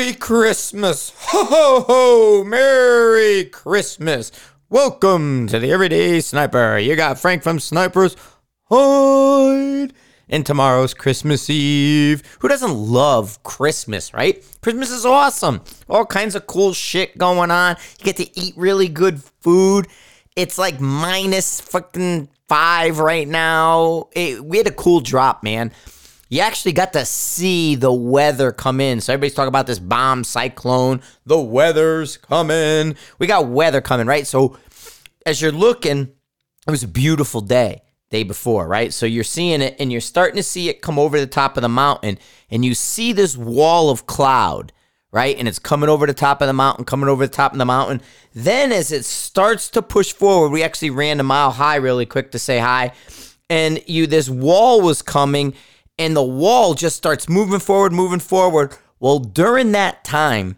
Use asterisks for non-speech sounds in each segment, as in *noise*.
Merry Christmas! Ho ho ho! Merry Christmas! Welcome to the Everyday Sniper. You got Frank from Snipers Hide. And tomorrow's Christmas Eve. Who doesn't love Christmas, right? Christmas is awesome. All kinds of cool shit going on. You get to eat really good food. It's like minus fucking five right now. It, we had a cool drop, man you actually got to see the weather come in. So everybody's talking about this bomb cyclone. The weather's coming. We got weather coming, right? So as you're looking, it was a beautiful day day before, right? So you're seeing it and you're starting to see it come over the top of the mountain and you see this wall of cloud, right? And it's coming over the top of the mountain, coming over the top of the mountain. Then as it starts to push forward, we actually ran a mile high really quick to say hi. And you this wall was coming and the wall just starts moving forward, moving forward. Well, during that time,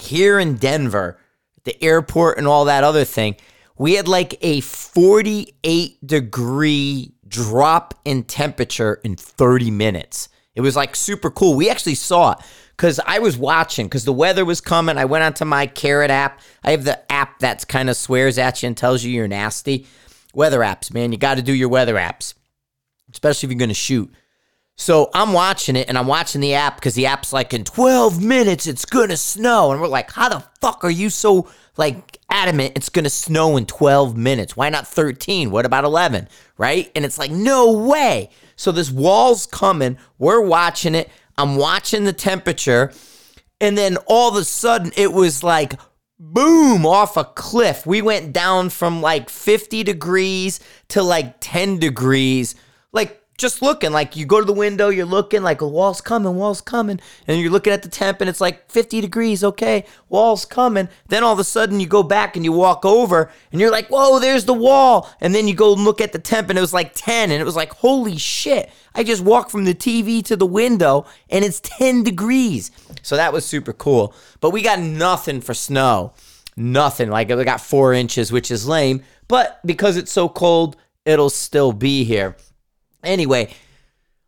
here in Denver, the airport and all that other thing, we had like a 48 degree drop in temperature in 30 minutes. It was like super cool. We actually saw it because I was watching because the weather was coming. I went onto my Carrot app. I have the app that's kind of swears at you and tells you you're nasty. Weather apps, man. You got to do your weather apps, especially if you're going to shoot. So I'm watching it and I'm watching the app because the app's like, in 12 minutes, it's gonna snow. And we're like, how the fuck are you so like adamant it's gonna snow in 12 minutes? Why not 13? What about 11? Right? And it's like, no way. So this wall's coming. We're watching it. I'm watching the temperature. And then all of a sudden, it was like, boom, off a cliff. We went down from like 50 degrees to like 10 degrees. Like just looking like you go to the window, you're looking like a wall's coming, wall's coming, and you're looking at the temp and it's like 50 degrees, okay, wall's coming. Then all of a sudden you go back and you walk over and you're like, whoa, there's the wall. And then you go and look at the temp and it was like 10 and it was like, holy shit. I just walked from the TV to the window and it's 10 degrees. So that was super cool. But we got nothing for snow. Nothing. Like we got four inches, which is lame. But because it's so cold, it'll still be here. Anyway,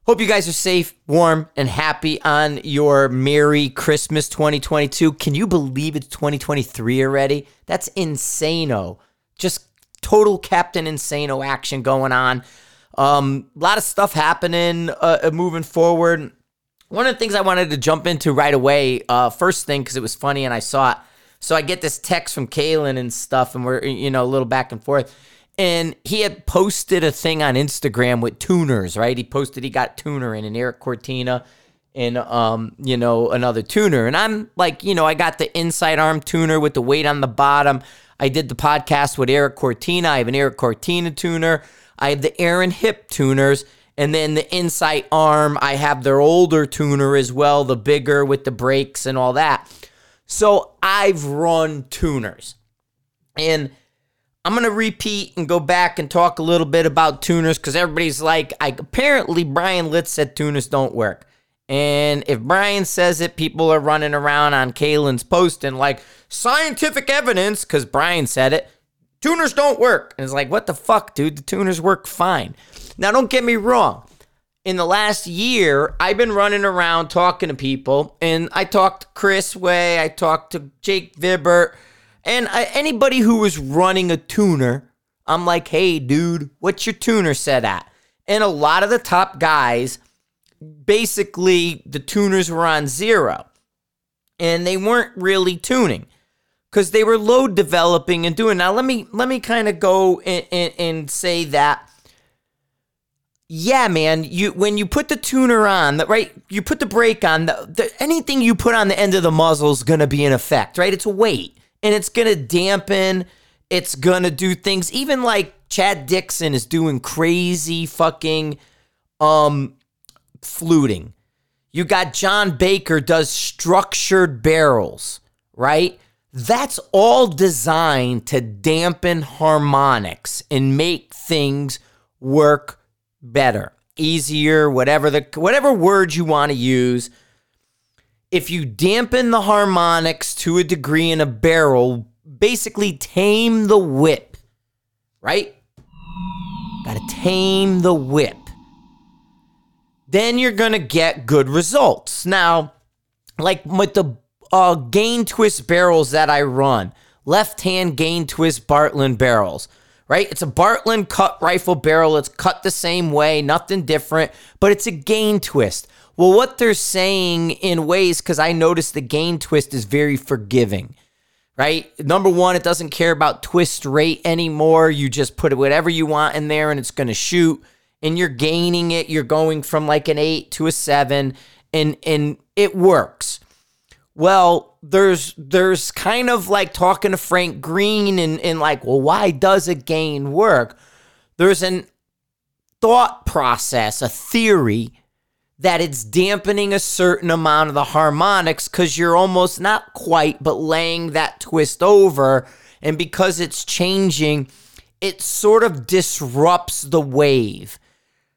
hope you guys are safe, warm, and happy on your Merry Christmas 2022. Can you believe it's 2023 already? That's insano. Just total Captain Insano action going on. Um, a lot of stuff happening, uh, moving forward. One of the things I wanted to jump into right away, uh, first thing, because it was funny and I saw it. So I get this text from Kalen and stuff, and we're, you know, a little back and forth and he had posted a thing on Instagram with tuners, right? He posted he got tuner in and Erik Cortina and um, you know, another tuner. And I'm like, you know, I got the inside arm tuner with the weight on the bottom. I did the podcast with Erik Cortina. I have an Erik Cortina tuner. I have the Aaron Hip tuners. And then the inside arm, I have their older tuner as well, the bigger with the brakes and all that. So I've run tuners. And I'm going to repeat and go back and talk a little bit about tuners because everybody's like, I, apparently Bryan Litz said tuners don't work. And if Bryan says it, people are running around on Kalen's post and like, scientific evidence, because Bryan said it, tuners don't work. And it's like, what the fuck, dude? The tuners work fine. Now, don't get me wrong. In the last year, I've been running around talking to people, and I talked to Chris Way, I talked to Jake Vibbert, and anybody who was running a tuner, I'm like, hey, dude, what's your tuner set at? And a lot of the top guys, basically, the tuners were on zero. And they weren't really tuning because they were load developing and doing. Now, let me let me kind of go and, and, and say that yeah, man, you when you put the tuner on, the, right? You put the brake on. The, the, anything you put on the end of the muzzle is going to be in effect, right? It's a weight and it's going to dampen. It's going to do things. Even like Chad Dixon is doing crazy fucking um fluting. You got John Baker does structured barrels, right? That's all designed to dampen harmonics and make things work better, easier, whatever the whatever word you want to use if you dampen the harmonics to a degree in a barrel, basically tame the whip, right? Got to tame the whip. Then you're to get good results. Now, like with the uh, gain twist barrels that I run, left hand gain twist Bartlein barrels, right? It's a Bartlein cut rifle barrel. It's cut the same way, nothing different, but it's a gain twist. Well, what they're saying in ways, because I noticed the gain twist is very forgiving, right? Number one, it doesn't care about twist rate anymore. You just put whatever you want in there and it's going to shoot. And you're gaining it. You're going from like an eight to a seven, and and it works. Well, there's there's kind of like talking to Frank Green and, and like, well, why does a gain work? There's an thought process, a theory that it's dampening a certain amount of the harmonics because you're almost not quite, but laying that twist over. And because it's changing, it sort of disrupts the wave,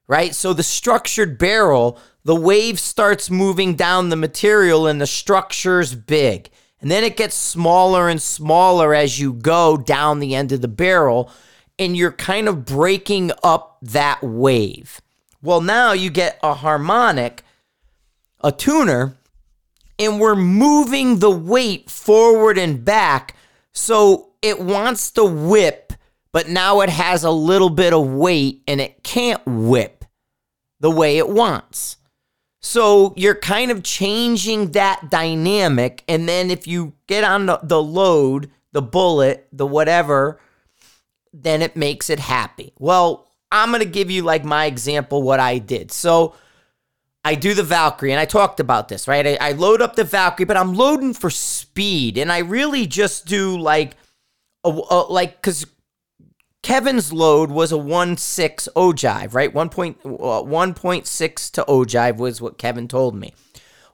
right? So the structured barrel, the wave starts moving down the material and the structure's big. And then it gets smaller and smaller as you go down the end of the barrel, and you're kind of breaking up that wave. Well, now you get a harmonic, a tuner, and we're moving the weight forward and back. So it wants to whip, but now it has a little bit of weight and it can't whip the way it wants. So you're kind of changing that dynamic. And then if you get on the, the load, the bullet, the whatever, then it makes it happy. Well, I'm going to give you like my example, what I did. So I do the Valkyrie, and I talked about this, right? I, I load up the Valkyrie, but I'm loading for speed. And I really just do like, a, a, like, because Kevin's load was a 1.6 ogive, right? 1. Uh, 1.6 to ogive was what Kevin told me.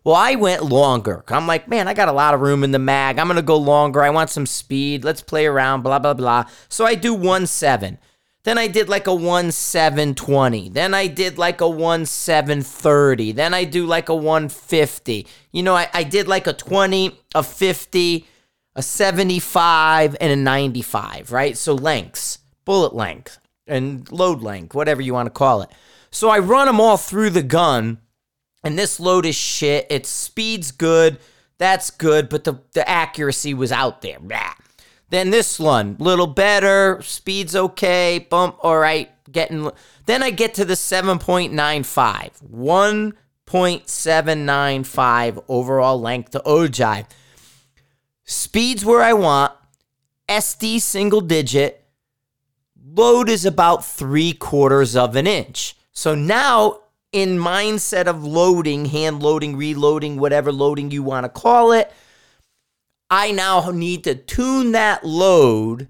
Well, I went longer. I'm like, man, I got a lot of room in the mag. I'm going to go longer. I want some speed. Let's play around, blah, blah, blah. So I do 1.7. Then I did like a 1.720. Then I did like a 1.730. Then I do like a 150. You know, I, I did like a 20, a 50, a 75, and a 95, right? So lengths bullet length and load length, whatever you want to call it. So I run them all through the gun, and this load is shit. Its speed's good, that's good, but the, the accuracy was out there. Blah. Then this one, little better, speed's okay, bump, all right, getting. Then I get to the 7.95, 1.795 overall length to ogive. Speed's where I want, SD single digit, load is about three quarters of an inch. So now, in mindset of loading, hand loading, reloading, whatever loading you want to call it, I now need to tune that load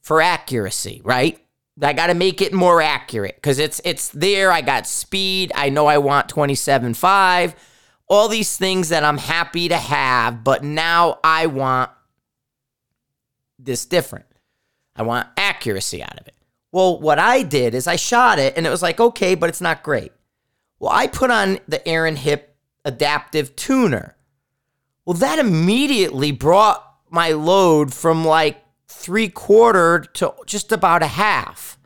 for accuracy, right? I got to make it more accurate because it's it's there. I got speed. I know I want 27.5. All these things that I'm happy to have, but now I want this different. I want accuracy out of it. Well, what I did is I shot it and it was like, okay, but it's not great. Well, I put on the Aaron Hip adaptive tuner. Well, that immediately brought my load from like three quarter to just about a half.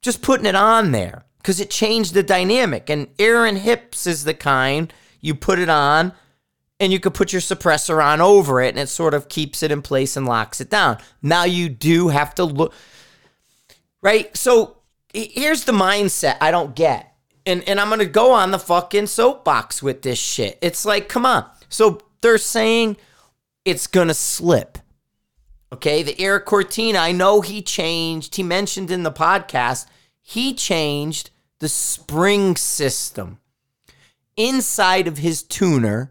Just putting it on there because it changed the dynamic. And Aaron Hips is the kind you put it on and you could put your suppressor on over it and it sort of keeps it in place and locks it down. Now you do have to look right? So here's the mindset I don't get. And and I'm going to go on the fucking soapbox with this shit. It's like, come on. So they're saying it's going to slip. Okay, the Erik Cortina, I know he changed. He mentioned in the podcast, he changed the spring system inside of his tuner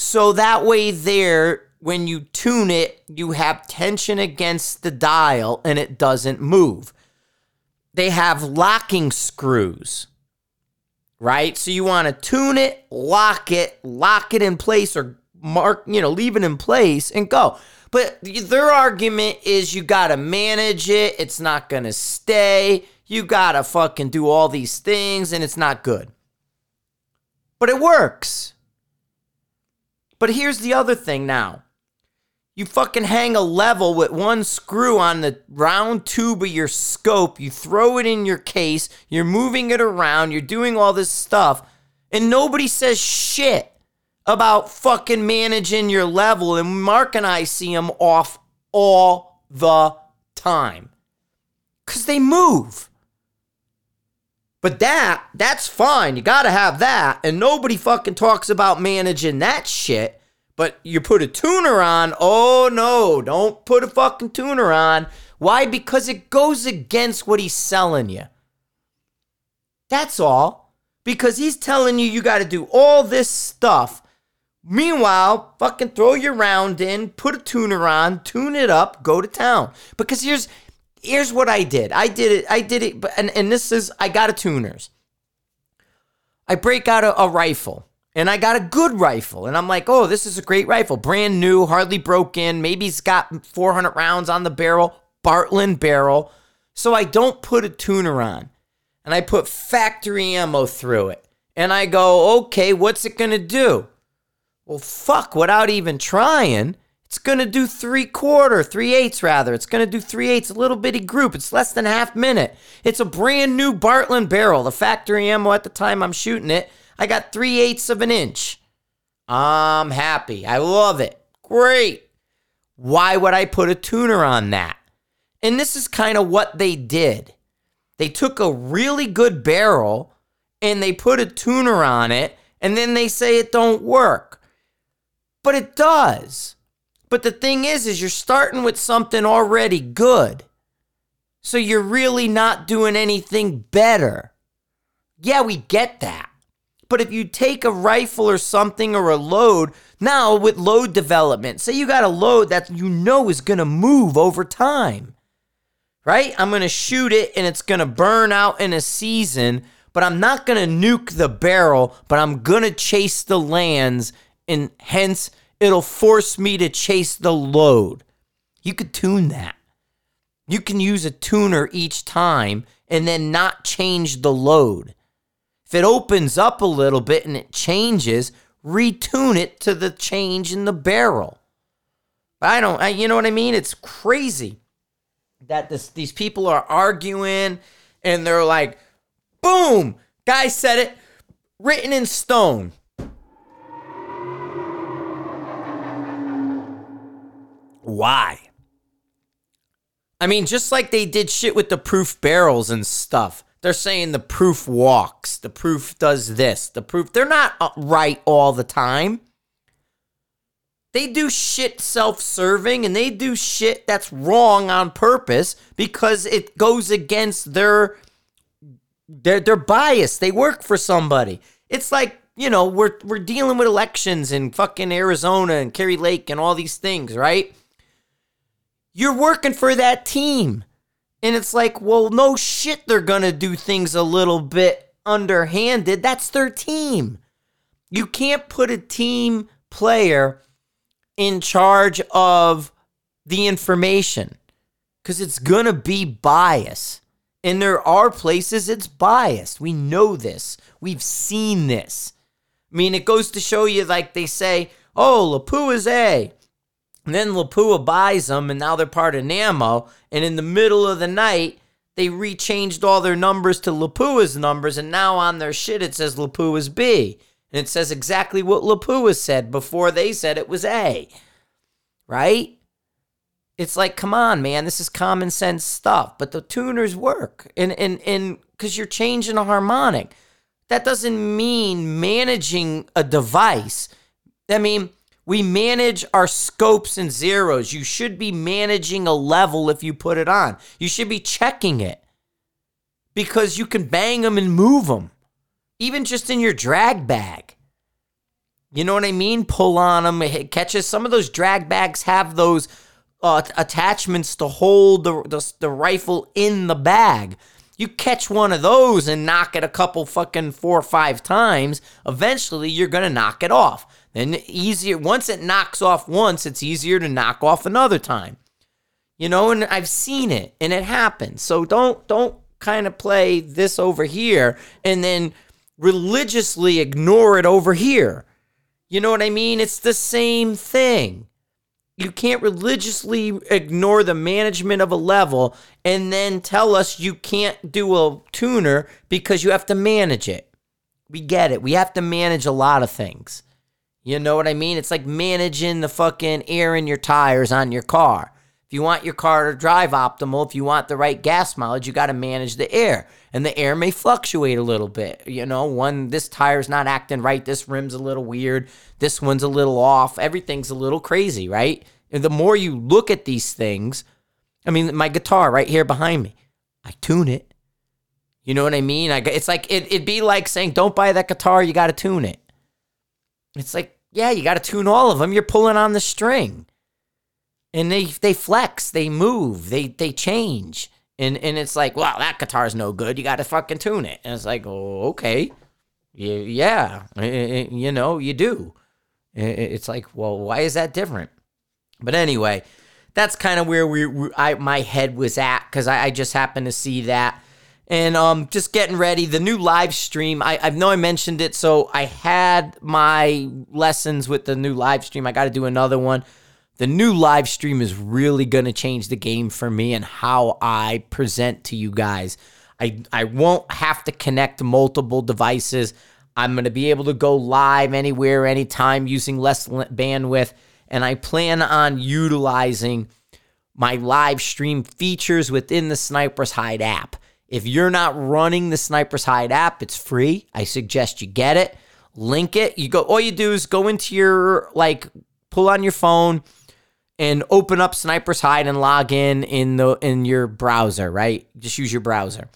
so that way, there, when you tune it, you have tension against the dial and it doesn't move. They have locking screws, right? So you want to tune it, lock it, lock it in place, or mark, you know, leave it in place and go. But their argument is you got to manage it. It's not going to stay. You got to fucking do all these things and it's not good. But it works. But here's the other thing now. You fucking hang a level with one screw on the round tube of your scope. You throw it in your case. You're moving it around. You're doing all this stuff. And nobody says shit about fucking managing your level. And Mark and I see them off all the time because they move. But that, that's fine. You got to have that. And nobody fucking talks about managing that shit. But you put a tuner on. Oh no, don't put a fucking tuner on. Why? Because it goes against what he's selling you. That's all. Because he's telling you you got to do all this stuff. Meanwhile, fucking throw your round in, put a tuner on, tune it up, go to town. Because here's here's what I did. I did it. I did it. And, and this is, I got a tuners. I break out a, a rifle and I got a good rifle. And I'm like, oh, this is a great rifle. Brand new, hardly broken. Maybe it's got 400 rounds on the barrel, Bartlein barrel. So I don't put a tuner on. And I put factory ammo through it. And I go, okay, what's it to do? Well, fuck, without even trying, it's to do three quarter, three eighths rather. It's to do three eighths, a little bitty group. It's less than half minute. It's a brand new Bartlein barrel. The factory ammo at the time I'm shooting it, I got three eighths of an inch. I'm happy. I love it. Great. Why would I put a tuner on that? And this is kind of what they did. They took a really good barrel and they put a tuner on it, and then they say it don't work. But it does. But the thing is, is you're starting with something already good. So you're really not doing anything better. Yeah, we get that. But if you take a rifle or something or a load, now with load development, say you got a load that you know is going to move over time, right? I'm going to shoot it and it's going to burn out in a season, but I'm not going to nuke the barrel, but I'm going to chase the lands and hence it'll force me to chase the load. You could tune that. You can use a tuner each time and then not change the load. If it opens up a little bit and it changes, retune it to the change in the barrel. I don't, I, you know what I mean? It's crazy that this, these people are arguing and they're like, boom, guy said it, written in stone. Why? I mean, just like they did shit with the proof barrels and stuff. They're saying the proof walks, the proof does this, the proof. They're not uh, right all the time. They do shit self serving and they do shit that's wrong on purpose because it goes against their their their bias. They work for somebody. It's like, you know, we're we're dealing with elections in fucking Arizona and Kari Lake and all these things, right? You're working for that team. And it's like, well, no shit, they're going to do things a little bit underhanded. That's their team. You can't put a team player in charge of the information because it's going to be bias. And there are places it's biased. We know this. We've seen this. I mean, it goes to show you, like they say, oh, Lapua is A. And then Lapua buys them, and now they're part of Nammo. And in the middle of the night, they rechanged all their numbers to Lapua's numbers, and now on their shit it says Lapua's B. And it says exactly what Lapua said before they said it was A. Right? It's like, come on, man, this is common sense stuff. But the tuners work. And and and because you're changing a harmonic. That doesn't mean managing a device. I mean, we manage our scopes and zeros. You should be managing a level if you put it on. You should be checking it because you can bang them and move them, even just in your drag bag. You know what I mean? Pull on them, it catches. Some of those drag bags have those uh, attachments to hold the, the, the rifle in the bag. You catch one of those and knock it a couple fucking four or five times, eventually you're going to knock it off. And easier once it knocks off once, it's easier to knock off another time. You know, and I've seen it and it happens. So don't don't kind of play this over here and then religiously ignore it over here. You know what I mean? It's the same thing. You can't religiously ignore the management of a level and then tell us you can't do a tuner because you have to manage it. We get it. We have to manage a lot of things. You know what I mean? It's like managing the fucking air in your tires on your car. If you want your car to drive optimal, if you want the right gas mileage, you got to manage the air. And the air may fluctuate a little bit. You know, one, this tire's not acting right. This rim's a little weird. This one's a little off. Everything's a little crazy, right? And the more you look at these things, I mean, my guitar right here behind me, I tune it. You know what I mean? I, it's like, it, it'd be like saying, don't buy that guitar, you got to tune it. It's like, yeah, you got to tune all of them. You're pulling on the string and they they flex, they move, they they change. And and it's like, well, that guitar's no good. You got to fucking tune it. And it's like, oh, okay, yeah, you know, you do. It's like, well, why is that different? But anyway, that's kind of where we, I my head was at because I, I just happened to see that. And um, just getting ready. The new live stream. I, I know I mentioned it, so I had my lessons with the new live stream. I got to do another one the new live stream is really going to change the game for me and how I present to you guys. I, I won't have to connect multiple devices. I'm going to be able to go live anywhere, anytime using less bandwidth. And I plan on utilizing my live stream features within the Sniper's Hide app. If you're not running the Sniper's Hide app, it's free. I suggest you get it. Link it. You go all you do is go into your like pull on your phone, and open up Sniper's Hide and log in in the in your browser, right? Just use your browser.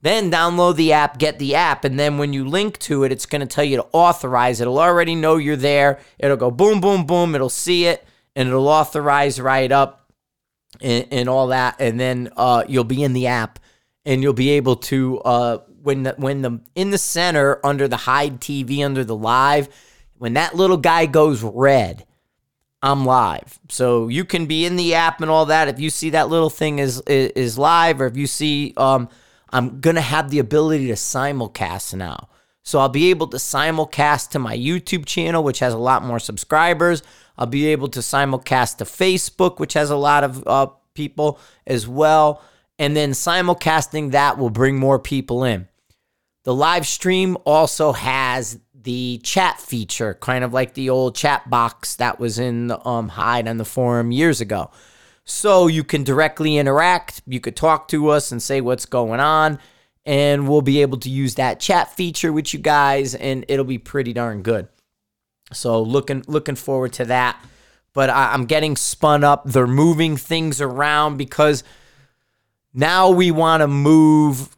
Then download the app, get the app, and then when you link to it, it's going to tell you to authorize. It'll already know you're there. It'll go boom, boom, boom. It'll see it and it'll authorize right up and, and all that. And then uh, you'll be in the app and you'll be able to uh, when the, when the in the center under the hide TV under the live, when that little guy goes red, I'm live. So you can be in the app and all that. If you see that little thing is is, is live, or if you see, um, I'm gonna have the ability to simulcast now. So I'll be able to simulcast to my YouTube channel, which has a lot more subscribers. I'll be able to simulcast to Facebook, which has a lot of uh, people as well. And then simulcasting that will bring more people in. The live stream also has the chat feature, kind of like the old chat box that was in the um, Hide on the forum years ago. So you can directly interact. You could talk to us and say what's going on, and we'll be able to use that chat feature with you guys, and it'll be pretty darn good. So looking looking forward to that. But I, I'm getting spun up. They're moving things around because now we want to move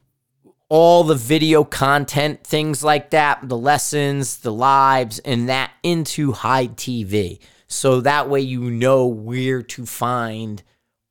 all the video content, things like that, the lessons, the lives, and that into Hide TV. So that way you know where to find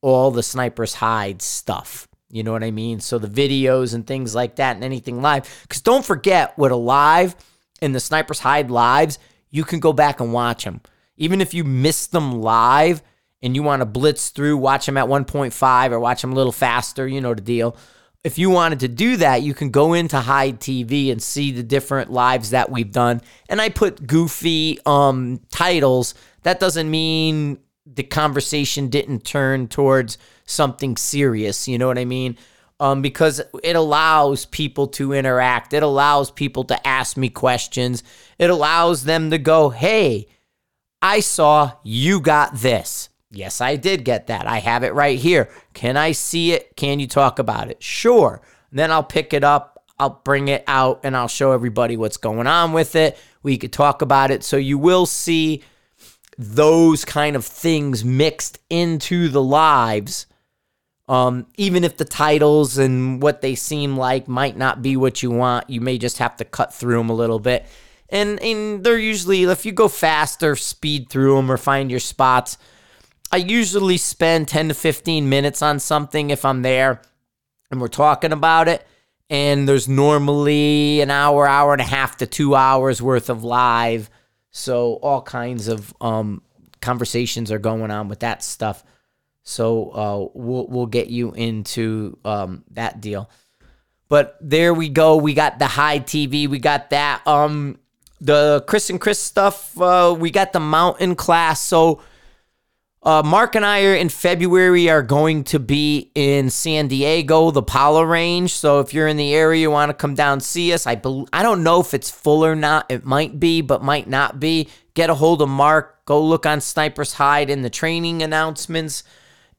all the Snipers Hide stuff. You know what I mean? So the videos and things like that and anything live. Because don't forget, with a live and the Snipers Hide lives, you can go back and watch them. Even if you miss them live and you want to blitz through, watch them at 1.5 or watch them a little faster, you know the deal if you wanted to do that, you can go into Hide TV and see the different lives that we've done. And I put goofy um, titles. That doesn't mean the conversation didn't turn towards something serious. You know what I mean? Um, because it allows people to interact. It allows people to ask me questions. It allows them to go, hey, I saw you got this. Yes, I did get that. I have it right here. Can I see it? Can you talk about it? Sure. then I'll pick it up, I'll bring it out, and I'll show everybody what's going on with it. We could talk about it. So you will see those kind of things mixed into the lives. Um, even if the titles and what they seem like might not be what you want, you may just have to cut through them a little bit. And, and they're usually, if you go faster, speed through them or find your spots, I usually spend 10 to 15 minutes on something if I'm there and we're talking about it. And there's normally an hour, hour and a half to two hours worth of live. So all kinds of um, conversations are going on with that stuff. So uh, we'll we'll get you into um, that deal. But there we go. We got the Hide TV. We got that. Um, the Chris and Chris stuff. Uh, we got the mountain class. So Uh, Mark and I are in February are going to be in San Diego, the Pala Range. So if you're in the area, you want to come down see us. I be- I don't know if it's full or not. It might be, but might not be. Get a hold of Mark. Go look on Sniper's Hide in the training announcements,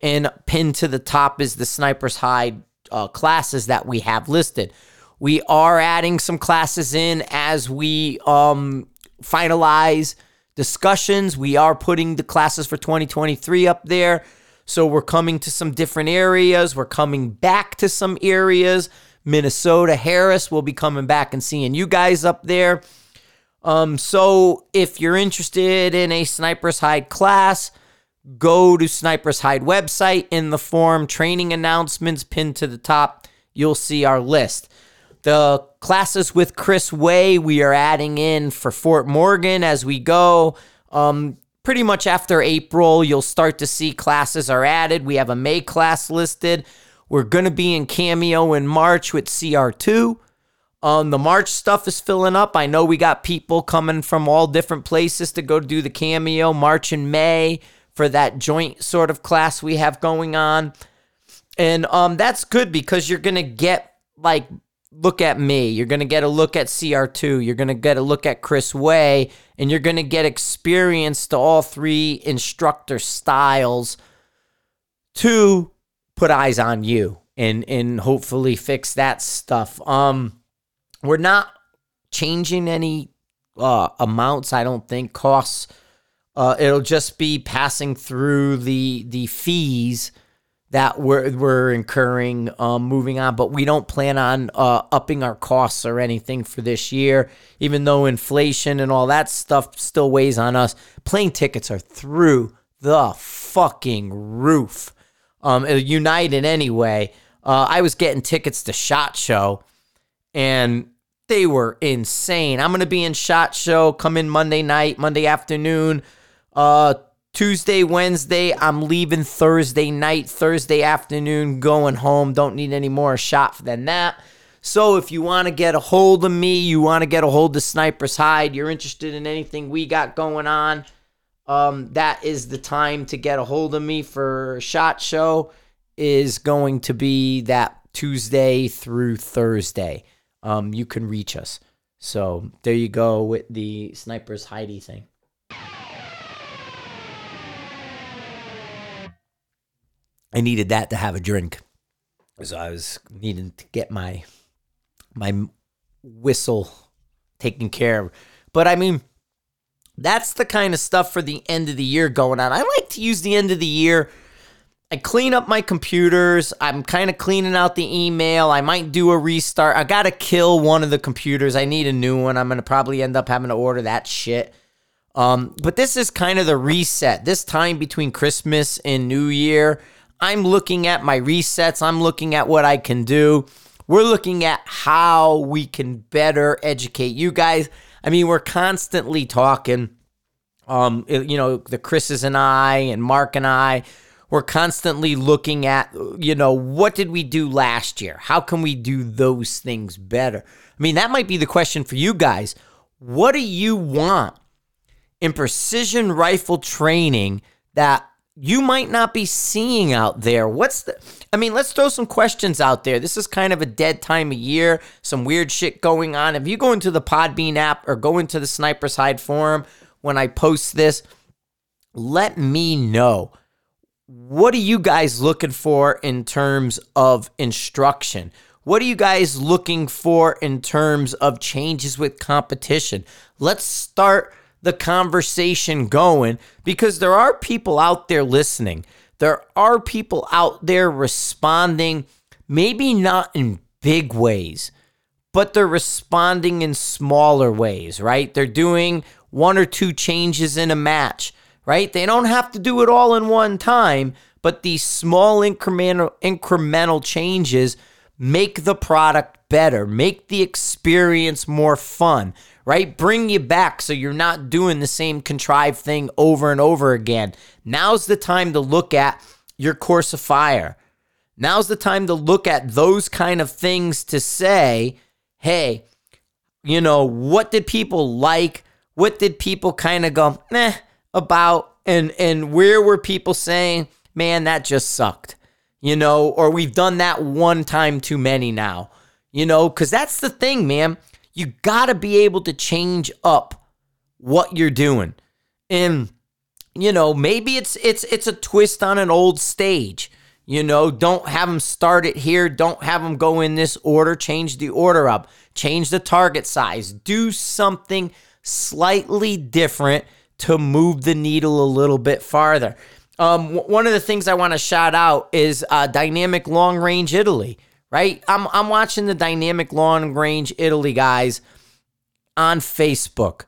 and pinned to the top is the Sniper's Hide uh, classes that we have listed. We are adding some classes in as we um, finalize discussions. We are putting the classes for 2023 up there. So we're coming to some different areas. We're coming back to some areas. Minnesota, Harris will be coming back and seeing you guys up there. Um, so if you're interested in a Sniper's Hide class, go to Sniper's Hide website in the form training announcements pinned to the top. You'll see our list. The classes with Chris Way, we are adding in for Fort Morgan as we go. Um, pretty much after April, you'll start to see classes are added. We have a May class listed. We're going to be in Cameo in March with CR2. Um, the March stuff is filling up. I know we got people coming from all different places to go do the Cameo March and May for that joint sort of class we have going on. And um, that's good because you're going to get like look at me. You're going to get a look at CR2. You're going to get a look at Chris Way, and you're going to get experience to all three instructor styles to put eyes on you and and hopefully fix that stuff. Um, we're not changing any uh, amounts. I don't think costs. Uh, it'll just be passing through the the fees that we're, we're incurring um, moving on, but we don't plan on uh, upping our costs or anything for this year, even though inflation and all that stuff still weighs on us. Plane tickets are through the fucking roof. Um, United anyway. Uh, I was getting tickets to Shot Show, and they were insane. I'm gonna be in Shot Show. Come in Monday night, Monday afternoon. Uh, Tuesday, Wednesday, I'm leaving Thursday night, Thursday afternoon, going home. Don't need any more shot than that. So if you want to get a hold of me, you want to get a hold of Sniper's Hide, you're interested in anything we got going on, um, that is the time to get a hold of me for Shot Show is going to be that Tuesday through Thursday. Um, you can reach us. So there you go with the Sniper's Heidi thing. I needed that to have a drink. So I was needing to get my my whistle taken care of. But I mean, that's the kind of stuff for the end of the year going on. I like to use the end of the year. I clean up my computers. I'm kind of cleaning out the email. I might do a restart. I got to kill one of the computers. I need a new one. I'm going to probably end up having to order that shit. Um, but this is kind of the reset. This time between Christmas and New Year, I'm looking at my resets, I'm looking at what I can do. We're looking at how we can better educate you guys. I mean, we're constantly talking. Um, you know, the Chris's and I and Mark and I, we're constantly looking at, you know, what did we do last year? How can we do those things better? I mean, that might be the question for you guys. What do you want in precision rifle training that you might not be seeing out there. What's the I mean, let's throw some questions out there. This is kind of a dead time of year, some weird shit going on. If you go into the Podbean app or go into the Sniper's Hide forum when I post this, let me know. What are you guys looking for in terms of instruction? What are you guys looking for in terms of changes with competition? Let's start the conversation going because there are people out there listening. There are people out there responding, maybe not in big ways, but they're responding in smaller ways, right? They're doing one or two changes in a match, right? They don't have to do it all in one time, but these small incremental incremental changes make the product better, make the experience more fun right? Bring you back so you're not doing the same contrived thing over and over again. Now's the time to look at your course of fire. Now's the time to look at those kind of things to say, hey, you know, what did people like? What did people kind of go, meh, about? And and where were people saying, "Man, that just sucked." You know, or we've done that one time too many now. You know, cuz that's the thing, man. You got to be able to change up what you're doing. And you know, maybe it's it's it's a twist on an old stage. You know, don't have them start it here. Don't have them go in this order. Change the order up. Change the target size. Do something slightly different to move the needle a little bit farther. Um, one of the things I want to shout out is uh, Dynamic Long Range Italy. Right, I'm I'm watching the Dynamic Long Range Italy guys on Facebook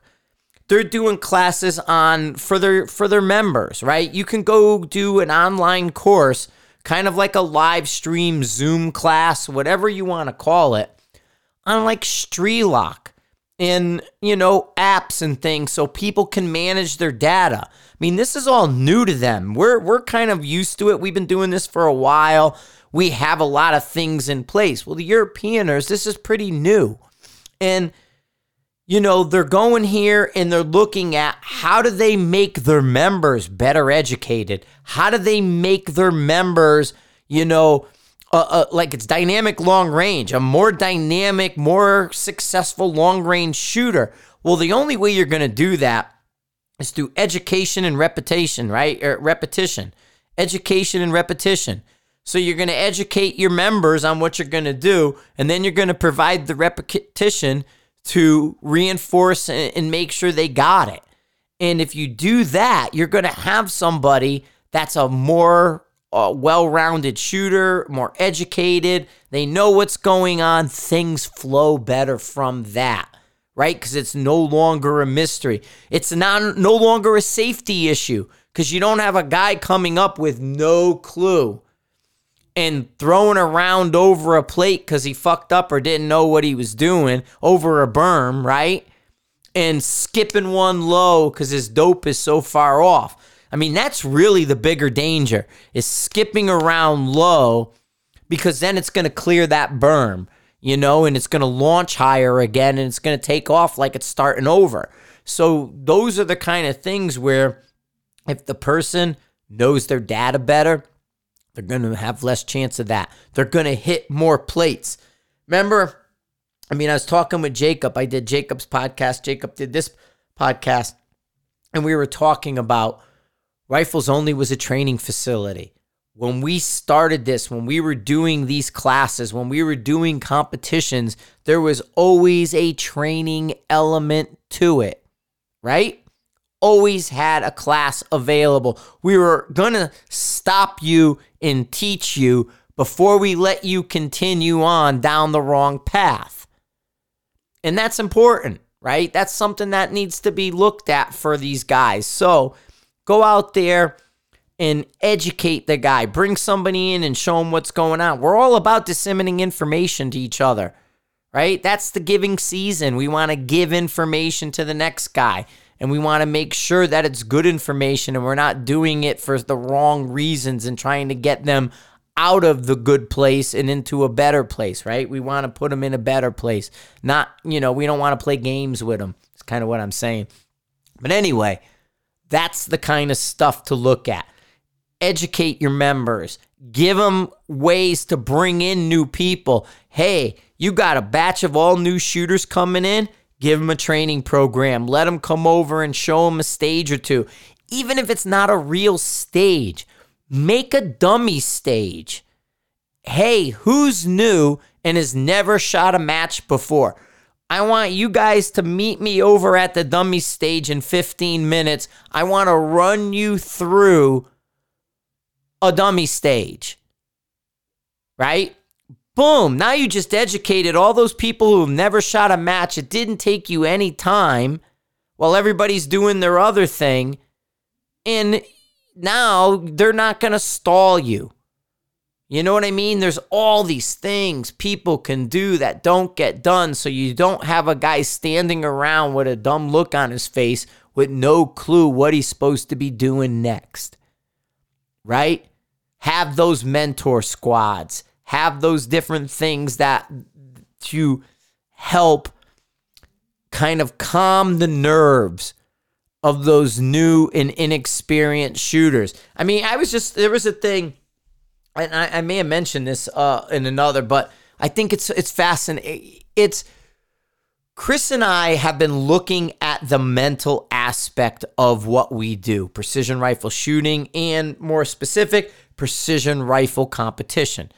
they're doing classes on for their for their members, right? You can go do an online course, kind of like a live stream Zoom class, whatever you want to call it, on like Strelok and you know apps and things so people can manage their data. I mean, this is all new to them. We're we're kind of used to it. We've been doing this for a while. We have a lot of things in place. Well, the Europeaners, this is pretty new. And you know, they're going here and they're looking at how do they make their members better educated? How do they make their members, you know, uh, uh, like it's dynamic long range, a more dynamic, more successful long range shooter? Well, the only way you're going to do that is through education and repetition, right? Or er, repetition, education and repetition. So you're going to educate your members on what you're going to do, and then you're going to provide the repetition to reinforce and make sure they got it. And if you do that, you're going to have somebody that's a more uh, well rounded shooter, more educated. They know what's going on. Things flow better from that, right? Because it's no longer a mystery. It's not, no longer a safety issue because you don't have a guy coming up with no clue and throwing around over a plate because he fucked up or didn't know what he was doing over a berm, right? And skipping one low because his dope is so far off. I mean, that's really the bigger danger is skipping around low because then it's going to clear that berm, you know, and it's going to launch higher again and it's going to take off like it's starting over. So those are the kind of things where if the person knows their data better, they're going to have less chance of that. They're going to hit more plates. Remember, I mean, I was talking with Jacob. I did Jacob's podcast. Jacob did this podcast. And we were talking about Rifles Only was a training facility. When we started this, when we were doing these classes, when we were doing competitions, there was always a training element to it, right? always had a class available. We were going to stop you and teach you before we let you continue on down the wrong path. And that's important, right? That's something that needs to be looked at for these guys. So go out there and educate the guy. Bring somebody in and show him what's going on. We're all about disseminating information to each other, right? That's the giving season. We want to give information to the next guy and we want to make sure that it's good information and we're not doing it for the wrong reasons and trying to get them out of the good place and into a better place, right? We want to put them in a better place. Not, you know, we don't want to play games with them. It's kind of what I'm saying. But anyway, that's the kind of stuff to look at. Educate your members, give them ways to bring in new people. Hey, you got a batch of all new shooters coming in Give them a training program. Let them come over and show them a stage or two. Even if it's not a real stage, make a dummy stage. Hey, who's new and has never shot a match before? I want you guys to meet me over at the dummy stage in 15 minutes. I want to run you through a dummy stage. Right? Boom. Now you just educated all those people who've never shot a match. It didn't take you any time while everybody's doing their other thing. And now they're not going to stall you. You know what I mean? There's all these things people can do that don't get done. So you don't have a guy standing around with a dumb look on his face with no clue what he's supposed to be doing next. Right? Have those mentor squads have those different things that to help kind of calm the nerves of those new and inexperienced shooters. I mean, I was just there was a thing, and I, I may have mentioned this uh, in another, but I think it's it's fascinating. It's Chris and I have been looking at the mental aspect of what we do precision rifle shooting and more specific, precision rifle competition.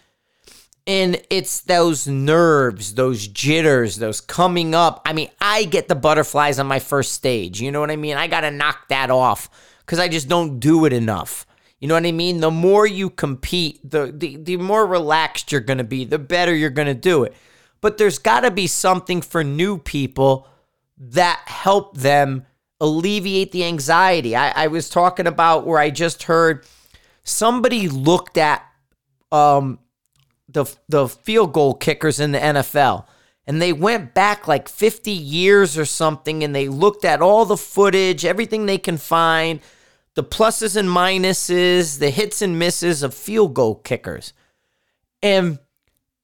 And it's those nerves, those jitters, those coming up. I mean, I get the butterflies on my first stage. You know what I mean? I got to knock that off because I just don't do it enough. You know what I mean? The more you compete, the, the, the more relaxed you're going to be, the better you're going to do it. But there's got to be something for new people that help them alleviate the anxiety. I, I was talking about where I just heard somebody looked at um, the the field goal kickers in the NFL. And they went back like 50 years or something and they looked at all the footage, everything they can find, the pluses and minuses, the hits and misses of field goal kickers. And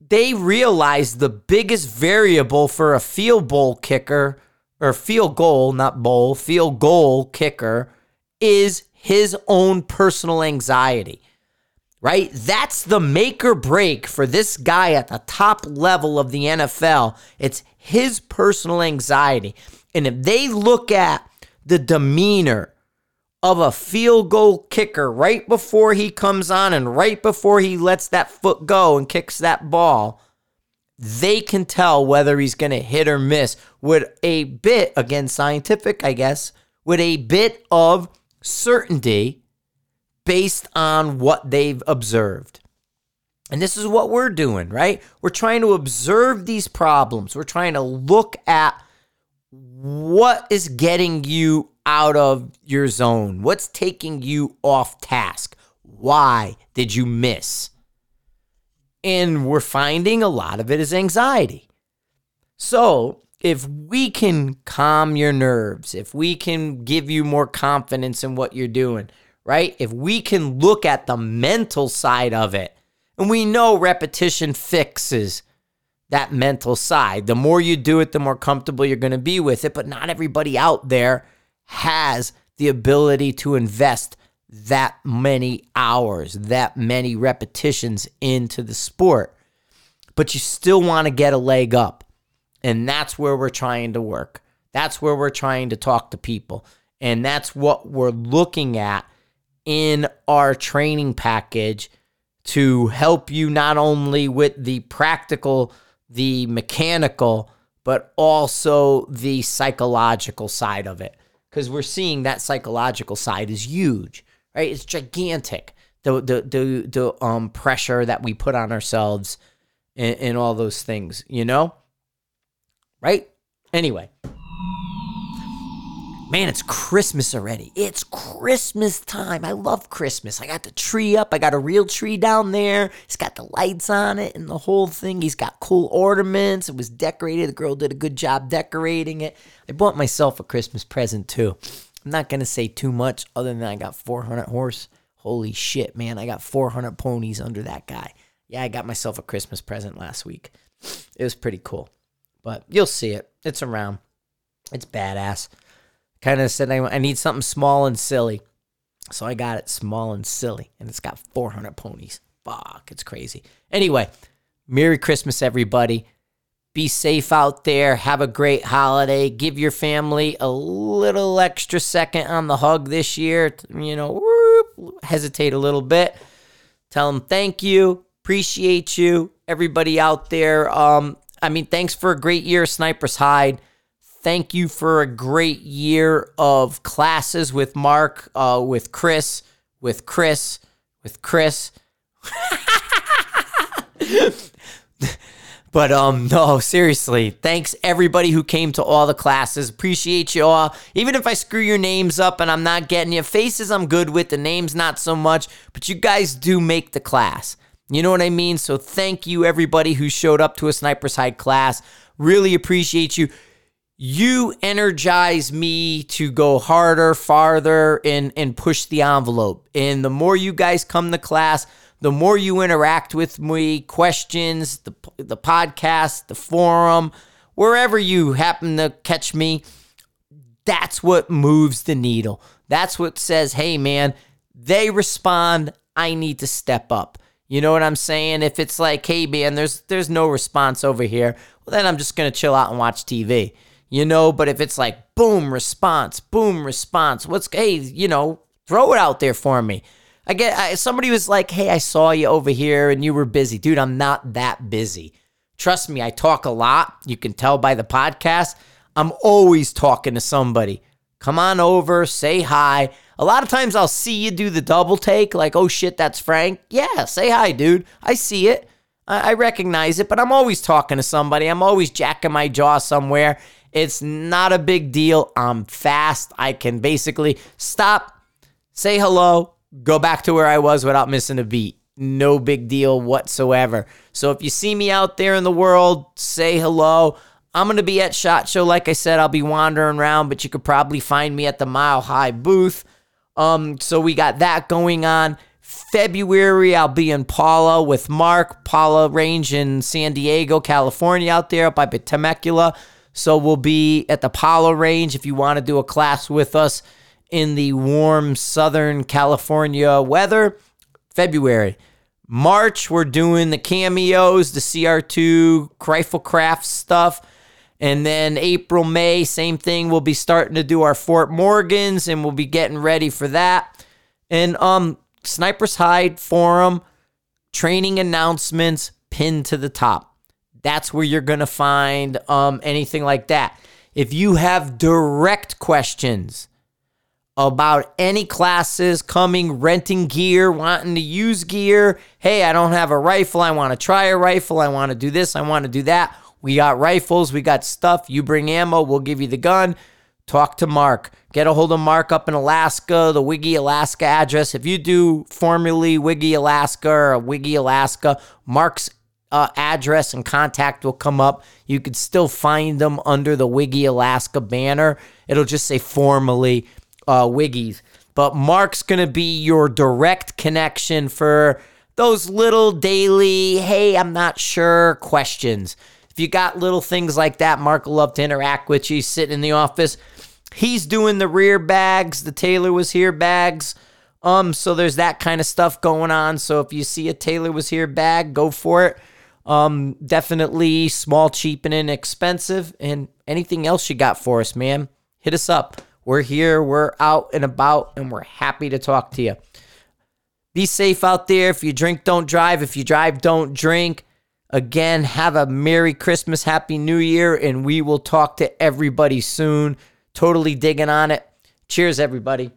they realized the biggest variable for a field goal kicker or field goal, not bowl, field goal kicker is his own personal anxiety. Right? That's the make or break for this guy at the top level of the NFL. It's his personal anxiety. And if they look at the demeanor of a field goal kicker right before he comes on and right before he lets that foot go and kicks that ball, they can tell whether he's going to hit or miss with a bit, again, scientific, I guess, with a bit of certainty based on what they've observed. And this is what we're doing, right? We're trying to observe these problems. We're trying to look at what is getting you out of your zone? What's taking you off task? Why did you miss? And we're finding a lot of it is anxiety. So, if we can calm your nerves, if we can give you more confidence in what you're doing, right? If we can look at the mental side of it, and we know repetition fixes that mental side. The more you do it, the more comfortable you're going to be with it. But not everybody out there has the ability to invest that many hours, that many repetitions into the sport. But you still want to get a leg up. And that's where we're trying to work. That's where we're trying to talk to people. And that's what we're looking at in our training package to help you not only with the practical, the mechanical, but also the psychological side of it because we're seeing that psychological side is huge, right? It's gigantic. The the the the um pressure that we put on ourselves and, and all those things, you know? Right? Anyway, Man, it's Christmas already. It's Christmas time. I love Christmas. I got the tree up. I got a real tree down there. It's got the lights on it and the whole thing. He's got cool ornaments. It was decorated. The girl did a good job decorating it. I bought myself a Christmas present too. I'm not going to say too much other than I got 400 horse. Holy shit, man. I got 400 ponies under that guy. Yeah, I got myself a Christmas present last week. It was pretty cool. But you'll see it. It's around. It's badass kind of said, I, I need something small and silly. So I got it small and silly, and it's got 400 ponies. Fuck, it's crazy. Anyway, Merry Christmas, everybody. Be safe out there. Have a great holiday. Give your family a little extra second on the hug this year. You know, whoop, hesitate a little bit. Tell them thank you. Appreciate you. Everybody out there. Um, I mean, thanks for a great year, Snipers Hide. Thank you for a great year of classes with Mark, uh, with Chris, with Chris, with Chris. *laughs* but um no, seriously, thanks everybody who came to all the classes. Appreciate you all. Even if I screw your names up and I'm not getting you faces I'm good with, the names not so much, but you guys do make the class. You know what I mean? So thank you everybody who showed up to a Sniper's Hide class. Really appreciate you you energize me to go harder, farther, and and push the envelope. And the more you guys come to class, the more you interact with me, questions, the the podcast, the forum, wherever you happen to catch me, that's what moves the needle. That's what says, hey, man, they respond. I need to step up. You know what I'm saying? If it's like, hey, man, there's there's no response over here, well, then I'm just gonna chill out and watch TV. You know, but if it's like boom response, boom response, what's hey, you know, throw it out there for me. I get I, somebody was like, "Hey, I saw you over here and you were busy." Dude, I'm not that busy. Trust me, I talk a lot. You can tell by the podcast. I'm always talking to somebody. Come on over, say hi. A lot of times I'll see you do the double take, like, oh shit, that's Frank. Yeah, say hi, dude. I see it. I, I recognize it, but I'm always talking to somebody. I'm always jacking my jaw somewhere. It's not a big deal. I'm fast. I can basically stop, say hello, go back to where I was without missing a beat. No big deal whatsoever. So if you see me out there in the world, say hello. I'm going to be at SHOT Show. Like I said, I'll be wandering around, but you could probably find me at the Mile High booth. Um, so we got that going on. February, I'll be in Pala with Mark, Pala Range in San Diego, California, out there up by Temecula. So we'll be at the Pala Range if you want to do a class with us in the warm Southern California weather. February. March, we're doing the cameos, the CR2 rifle craft stuff. And then April, May, same thing. We'll be starting to do our Fort Morgans and we'll be getting ready for that. And um Snipers Hide forum training announcements pinned to the top. That's where you're going to find um anything like that. If you have direct questions about any classes coming, renting gear, wanting to use gear, hey, I don't have a rifle, I want to try a rifle, I want to do this, I want to do that we got rifles, we got stuff. You bring ammo, we'll give you the gun. Talk to Mark. Get a hold of Mark up in Alaska, the Wiggy, Alaska address. If you do formerly Wiggy, Alaska or Wiggy, Alaska, Mark's uh, address and contact will come up. You could still find them under the Wiggy, Alaska banner. It'll just say formally uh, Wiggies. But Mark's going to be your direct connection for those little daily, hey, I'm not sure questions. If you got little things like that, Mark will love to interact with you. He's sitting in the office. He's doing the rear bags, the Taylor was here bags. Um, so there's that kind of stuff going on. So if you see a Taylor was here bag, go for it. Um, definitely small, cheap, and inexpensive. And anything else you got for us, man, hit us up. We're here, we're out and about, and we're happy to talk to you. Be safe out there. If you drink, don't drive. If you drive, don't drink. Again, have a Merry Christmas, Happy New Year, and we will talk to everybody soon. Totally digging on it. Cheers, everybody.